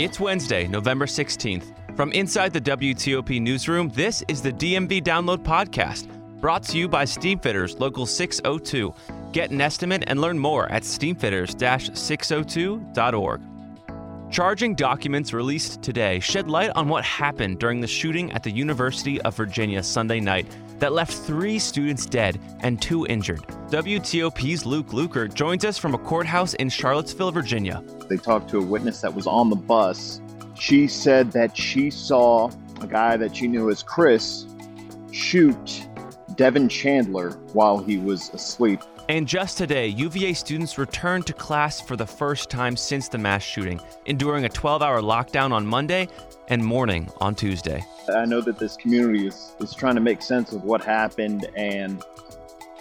It's Wednesday, November 16th. From inside the WTOP newsroom, this is the DMV Download Podcast, brought to you by Steamfitters Local 602. Get an estimate and learn more at steamfitters 602.org. Charging documents released today shed light on what happened during the shooting at the University of Virginia Sunday night that left three students dead and two injured. WTOP's Luke Lukert joins us from a courthouse in Charlottesville, Virginia. They talked to a witness that was on the bus. She said that she saw a guy that she knew as Chris shoot Devin Chandler while he was asleep. And just today, UVA students returned to class for the first time since the mass shooting, enduring a 12 hour lockdown on Monday and morning on Tuesday. I know that this community is, is trying to make sense of what happened and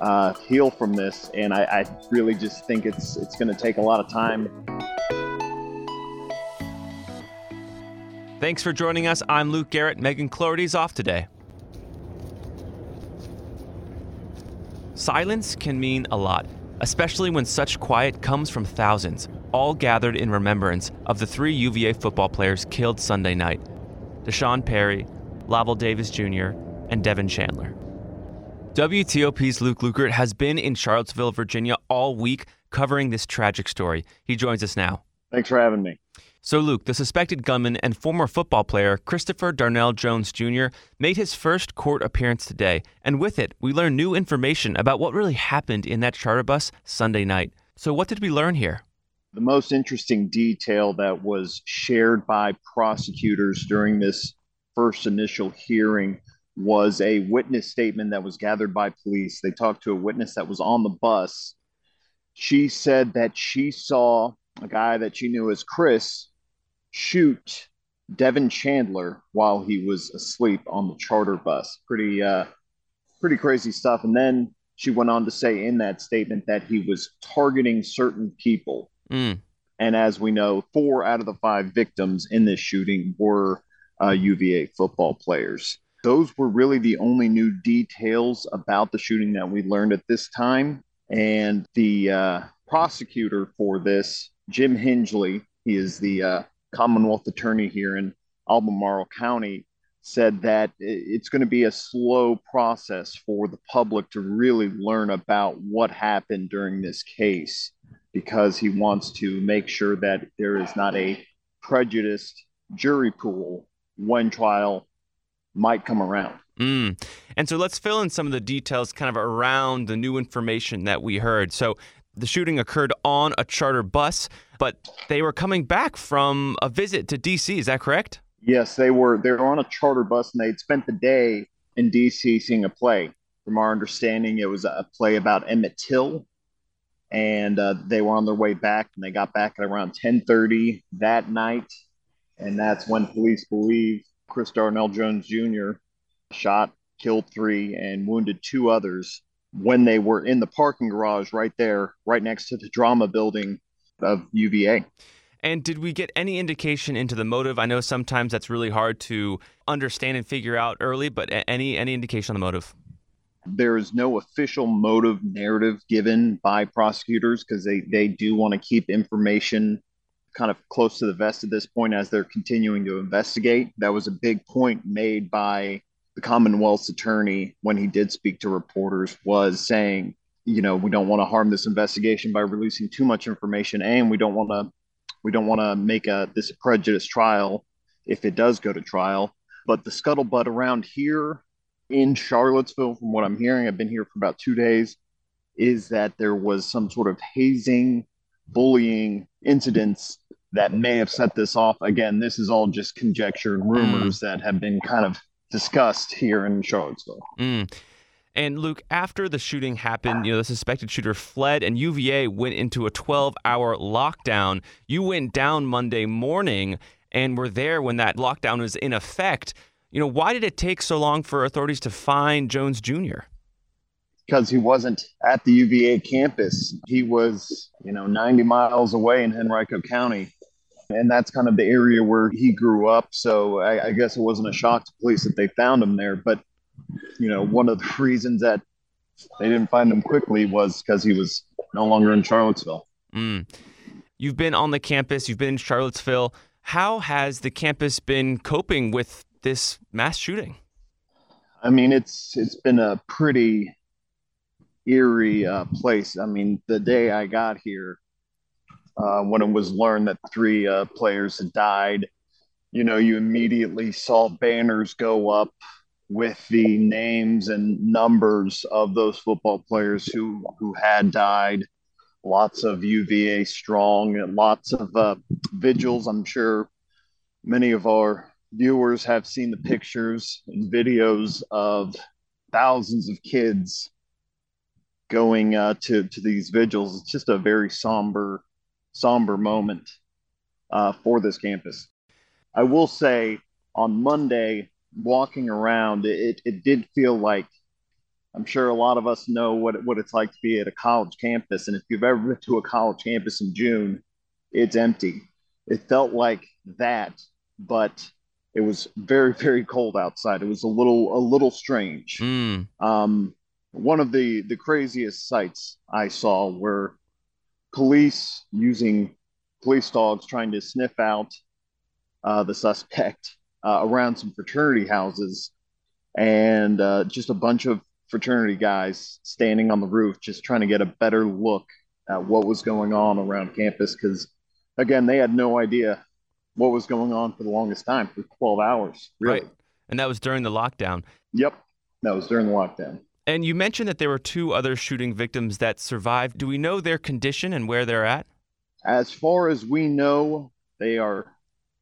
uh, heal from this, and I, I really just think it's it's going to take a lot of time. Thanks for joining us. I'm Luke Garrett. Megan Cloherty's off today. Silence can mean a lot, especially when such quiet comes from thousands, all gathered in remembrance of the three UVA football players killed Sunday night D'Sean Perry, Lavel Davis Jr., and Devin Chandler. WTOP's Luke Lukert has been in Charlottesville, Virginia all week covering this tragic story. He joins us now. Thanks for having me. So, Luke, the suspected gunman and former football player Christopher Darnell Jones Jr. made his first court appearance today, and with it, we learn new information about what really happened in that charter bus Sunday night. So, what did we learn here? The most interesting detail that was shared by prosecutors during this first initial hearing was a witness statement that was gathered by police. They talked to a witness that was on the bus. She said that she saw a guy that she knew as Chris shoot Devin Chandler while he was asleep on the charter bus. Pretty uh pretty crazy stuff. And then she went on to say in that statement that he was targeting certain people. Mm. And as we know, four out of the five victims in this shooting were uh, UVA football players. Those were really the only new details about the shooting that we learned at this time. And the uh, prosecutor for this, Jim Hingeley, he is the uh, Commonwealth attorney here in Albemarle County, said that it's going to be a slow process for the public to really learn about what happened during this case because he wants to make sure that there is not a prejudiced jury pool when trial might come around. Mm. And so let's fill in some of the details kind of around the new information that we heard. So the shooting occurred on a charter bus, but they were coming back from a visit to DC. Is that correct? Yes, they were. They were on a charter bus and they'd spent the day in DC seeing a play. From our understanding, it was a play about Emmett Till, and uh, they were on their way back. And they got back at around 10:30 that night, and that's when police believe Chris Darnell Jones Jr. shot, killed three, and wounded two others when they were in the parking garage right there, right next to the drama building of UVA. And did we get any indication into the motive? I know sometimes that's really hard to understand and figure out early, but any any indication on the motive? There is no official motive narrative given by prosecutors because they, they do want to keep information kind of close to the vest at this point as they're continuing to investigate. That was a big point made by the Commonwealth's attorney, when he did speak to reporters, was saying, you know, we don't want to harm this investigation by releasing too much information, and we don't want to we don't want to make a this a prejudice trial if it does go to trial. But the scuttlebutt around here in Charlottesville, from what I'm hearing, I've been here for about two days, is that there was some sort of hazing, bullying incidents that may have set this off. Again, this is all just conjecture and rumors mm. that have been kind of discussed here in Charlottesville. Mm. And Luke, after the shooting happened, you know, the suspected shooter fled and UVA went into a 12 hour lockdown. You went down Monday morning and were there when that lockdown was in effect. You know, why did it take so long for authorities to find Jones Jr.? Because he wasn't at the UVA campus. He was, you know, 90 miles away in Henrico County. And that's kind of the area where he grew up. So I, I guess it wasn't a shock to police that they found him there. But you know, one of the reasons that they didn't find him quickly was because he was no longer in Charlottesville. Mm. You've been on the campus, you've been in Charlottesville. How has the campus been coping with this mass shooting? I mean, it's it's been a pretty eerie uh, place. I mean, the day I got here, uh, when it was learned that three uh, players had died, you know, you immediately saw banners go up with the names and numbers of those football players who who had died. Lots of UVA strong, and lots of uh, vigils. I'm sure many of our viewers have seen the pictures and videos of thousands of kids going uh, to to these vigils. It's just a very somber, somber moment uh, for this campus. I will say on Monday walking around, it, it did feel like I'm sure a lot of us know what what it's like to be at a college campus, and if you've ever been to a college campus in June, it's empty. It felt like that, but it was very very cold outside. It was a little a little strange. Mm. Um, one of the the craziest sights I saw were police using police dogs trying to sniff out uh, the suspect uh, around some fraternity houses and uh, just a bunch of fraternity guys standing on the roof just trying to get a better look at what was going on around campus because again they had no idea what was going on for the longest time for 12 hours really. Right. and that was during the lockdown. Yep. That was during the lockdown. And you mentioned that there were two other shooting victims that survived. Do we know their condition and where they're at? As far as we know they are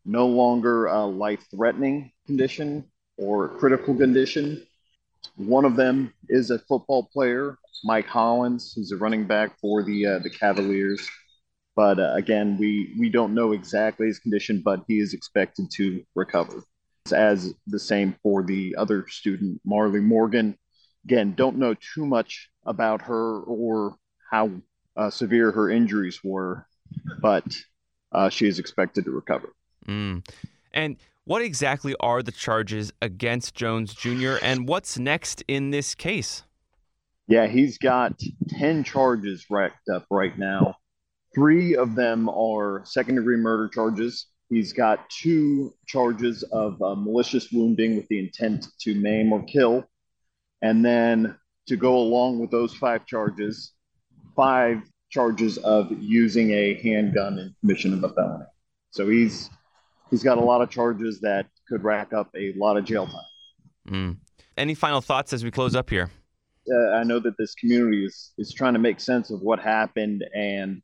no longer a life threatening condition or critical condition. One of them is a football player, Mike Hollins, who's a running back for the uh, the Cavaliers. But uh, again, we we don't know exactly his condition, but he is expected to recover. As the same for the other student, Marley Morgan. Again, don't know too much about her or how uh, severe her injuries were, but uh, she is expected to recover. Mm. And what exactly are the charges against Jones Jr. and what's next in this case? Yeah, he's got 10 charges racked up right now. Three of them are second degree murder charges. He's got two charges of uh, malicious wounding with the intent to maim or kill. And then to go along with those five charges, five charges of using a handgun in commission of a felony. So he's he's got a lot of charges that could rack up a lot of jail time. Mm. Any final thoughts as we close up here? Uh, I know that this community is is trying to make sense of what happened and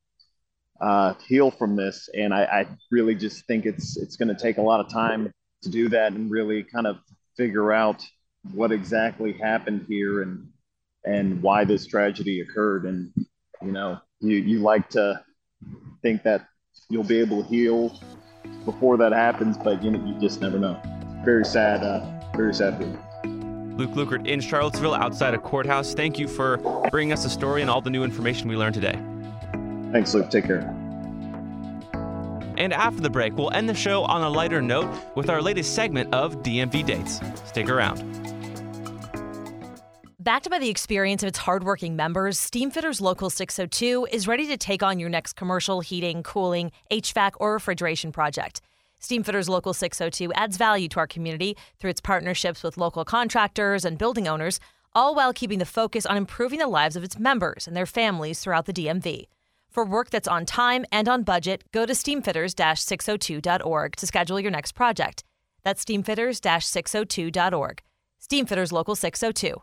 uh, heal from this, and I, I really just think it's it's going to take a lot of time to do that and really kind of figure out what exactly happened here and and why this tragedy occurred. And you know, you you like to think that you'll be able to heal before that happens, but you know, you just never know. Very sad, uh, very sad Luke Lukert in Charlottesville outside a courthouse. Thank you for bringing us the story and all the new information we learned today. Thanks, Luke. Take care. And after the break, we'll end the show on a lighter note with our latest segment of DMV Dates. Stick around. Backed by the experience of its hardworking members, Steamfitters Local 602 is ready to take on your next commercial, heating, cooling, HVAC, or refrigeration project. Steamfitters Local 602 adds value to our community through its partnerships with local contractors and building owners, all while keeping the focus on improving the lives of its members and their families throughout the DMV. For work that's on time and on budget, go to steamfitters-602.org to schedule your next project. That's steamfitters-602.org. Steamfitters Local 602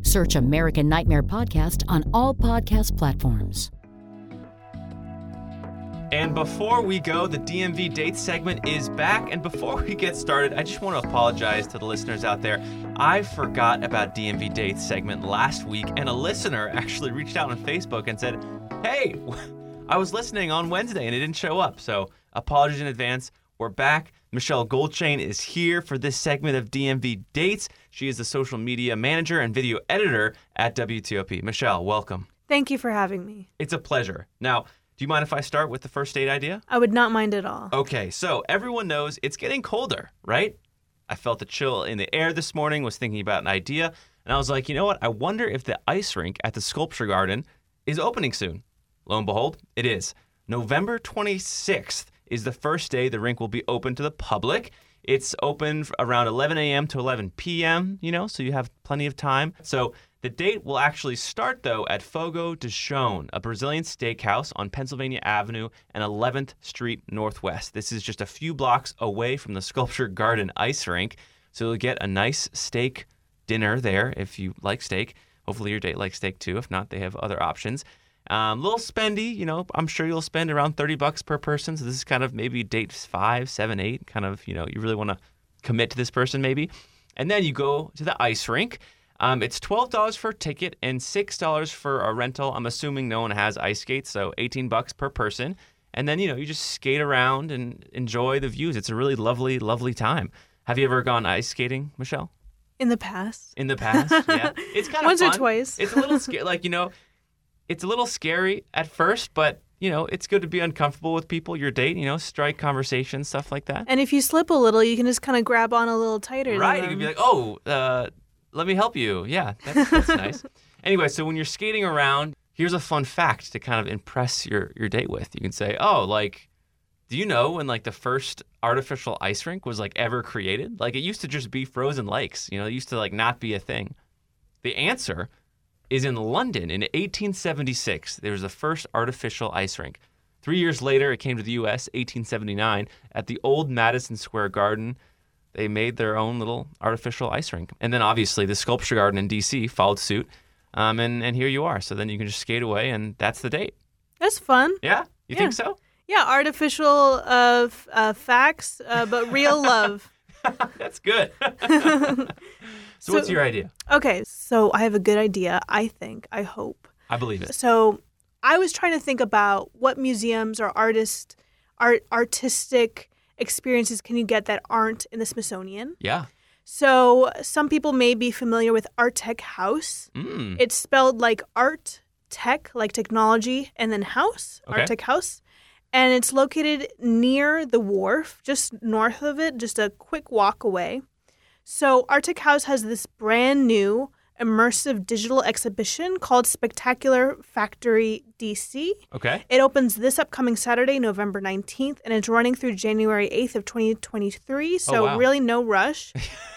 Search American Nightmare Podcast on all podcast platforms. And before we go, the DMV dates segment is back. And before we get started, I just want to apologize to the listeners out there. I forgot about DMV dates segment last week, and a listener actually reached out on Facebook and said, Hey, I was listening on Wednesday and it didn't show up. So apologies in advance. We're back. Michelle Goldchain is here for this segment of DMV Dates. She is the social media manager and video editor at WTOP. Michelle, welcome. Thank you for having me. It's a pleasure. Now, do you mind if I start with the first date idea? I would not mind at all. Okay, so everyone knows it's getting colder, right? I felt the chill in the air this morning, was thinking about an idea, and I was like, you know what? I wonder if the ice rink at the Sculpture Garden is opening soon. Lo and behold, it is. November 26th is the first day the rink will be open to the public. It's open around 11 a.m. to 11 p.m., you know, so you have plenty of time. So the date will actually start, though, at Fogo de Chão, a Brazilian steakhouse on Pennsylvania Avenue and 11th Street Northwest. This is just a few blocks away from the Sculpture Garden ice rink. So you'll get a nice steak dinner there if you like steak. Hopefully, your date likes steak too. If not, they have other options. Um, little spendy, you know. I'm sure you'll spend around 30 bucks per person. So this is kind of maybe date five, seven, eight. Kind of, you know, you really want to commit to this person maybe. And then you go to the ice rink. Um, it's $12 for a ticket and $6 for a rental. I'm assuming no one has ice skates, so 18 bucks per person. And then, you know, you just skate around and enjoy the views. It's a really lovely, lovely time. Have you ever gone ice skating, Michelle? In the past. In the past? Yeah. It's kind of Once or twice. It's a little scary. Like, you know, it's a little scary at first, but, you know, it's good to be uncomfortable with people, your date, you know, strike conversations, stuff like that. And if you slip a little, you can just kind of grab on a little tighter. Right. You could be like, oh, uh, let me help you. Yeah, that's, that's nice. Anyway, so when you're skating around, here's a fun fact to kind of impress your, your date with. You can say, oh, like, do you know when like the first artificial ice rink was like ever created? Like it used to just be frozen lakes. You know, it used to like not be a thing. The answer is in London in 1876. There was the first artificial ice rink. Three years later, it came to the U.S. 1879 at the old Madison Square Garden. They made their own little artificial ice rink, and then obviously the Sculpture Garden in D.C. followed suit. Um, and and here you are. So then you can just skate away, and that's the date. That's fun. Yeah, you think so? Yeah, artificial uh, f- uh, facts, uh, but real love. That's good. so, what's your idea? Okay, so I have a good idea, I think, I hope. I believe it. So I was trying to think about what museums or artist art artistic experiences can you get that aren't in the Smithsonian. Yeah. So some people may be familiar with Art Tech House. Mm. It's spelled like art tech, like technology, and then house, Okay. Art Tech House. And it's located near the wharf, just north of it, just a quick walk away. So Art Tech House has this brand new immersive digital exhibition called Spectacular Factory DC. Okay. It opens this upcoming Saturday, November 19th, and it's running through January 8th of 2023. So Oh, wow. really no rush.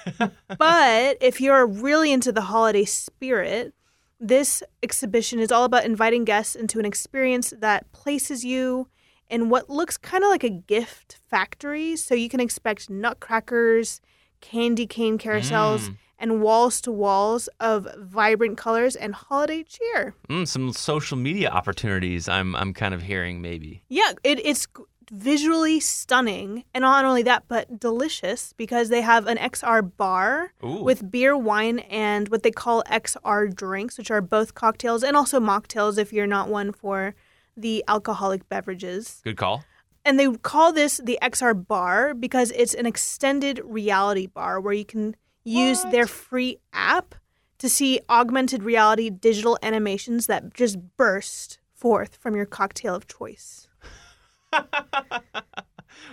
but if you're really into the holiday spirit, this exhibition is all about inviting guests into an experience that places you in what looks kind of like a gift factory. So you can expect nutcrackers, candy cane carousels, Mm. and walls to walls of vibrant colors and holiday cheer. Mm, some social media opportunities. I'm I'm kind of hearing maybe. Yeah, it, it's visually stunning, and not only that, but delicious because they have an XR bar Ooh. with beer, wine, and what they call XR drinks, which are both cocktails and also mocktails if you're not one for the alcoholic beverages. Good call. And they call this the XR bar because it's an extended reality bar where you can use their free app to see augmented reality digital animations that just burst forth from your cocktail of choice.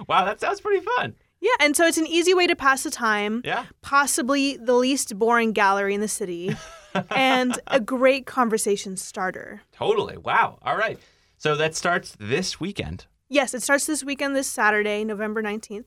Wow, that sounds pretty fun. Yeah, and so it's an easy way to pass the time. Yeah. Possibly the least boring gallery in the city. and a great conversation starter. Totally. Wow. All right. So that starts this weekend. Yes, it starts this weekend, this Saturday, November 19th.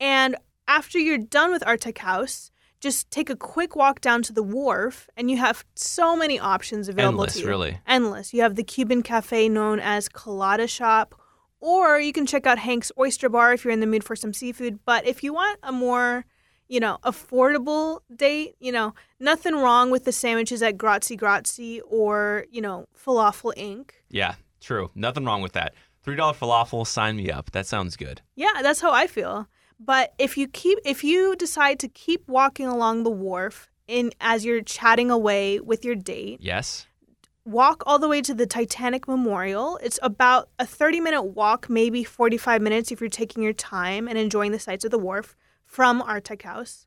And after you're done with Art Tech House, just take a quick walk down to the wharf, and you have so many options available Endless, to you. really. Endless. You have the Cuban cafe known as Colada Shop, or you can check out Hank's Oyster Bar if you're in the mood for some seafood. But if you want a more, you know, affordable date, you know, nothing wrong with the sandwiches at Grazie Grazie or, you know, Falafel Inc. Yeah, true. Nothing wrong with that. $3 falafel, sign me up. That sounds good. Yeah, that's how I feel. But if you keep if you decide to keep walking along the wharf in as you're chatting away with your date, Yes. walk all the way to the Titanic Memorial. It's about a 30 minute walk, maybe 45 minutes if you're taking your time and enjoying the sights of the wharf from Art Tech House.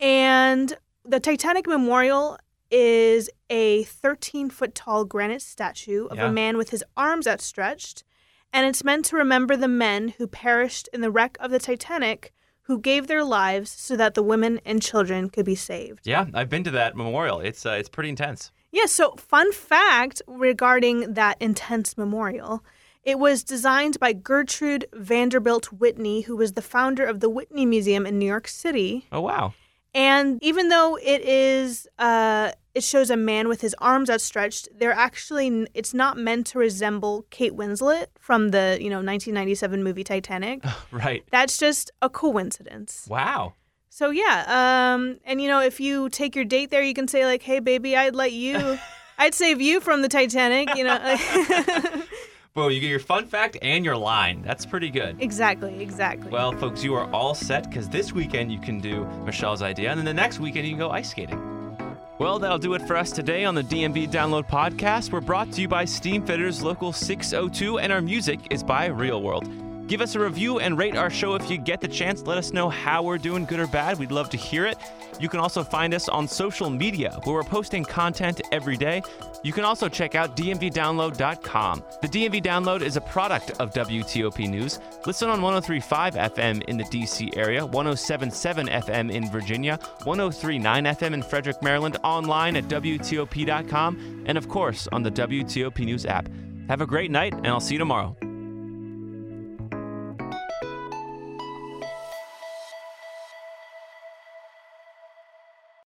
And the Titanic Memorial is a 13 foot tall granite statue of Yeah. a man with his arms outstretched. And it's meant to remember the men who perished in the wreck of the Titanic who gave their lives so that the women and children could be saved. Yeah, I've been to that memorial. It's uh, it's pretty intense. Yeah, so fun fact regarding that intense memorial. It was designed by Gertrude Vanderbilt Whitney, who was the founder of the Whitney Museum in New York City. Oh wow. And even though it is, uh, it shows a man with his arms outstretched, they're actually, it's not meant to resemble Kate Winslet from the, you know, 1997 movie Titanic. Right. That's just a coincidence. Wow. So yeah, um, and you know, if you take your date there, you can say like, "Hey, baby, I'd let you, I'd save you from the Titanic." You know, Well, you get your fun fact and your line. That's pretty good. exactly, exactly. Well, folks, you are all set because this weekend you can do Michelle's idea, and then the next weekend you can go ice skating. Well, that'll do it for us today on the DMV Download Podcast. We're brought to you by Steamfitters Local 602, and our music is by Real World. Give us a review and rate our show if you get the chance. Let us know how we're doing, good or bad. We'd love to hear it. You can also find us on social media where we're posting content every day. You can also check out dmvdownload.com. The DMV Download is a product of WTOP News. Listen on 1035 FM in the DC area, 1077 FM in Virginia, 1039 FM in Frederick, Maryland, online at WTOP.com, and of course on the WTOP News app. Have a great night, and I'll see you tomorrow.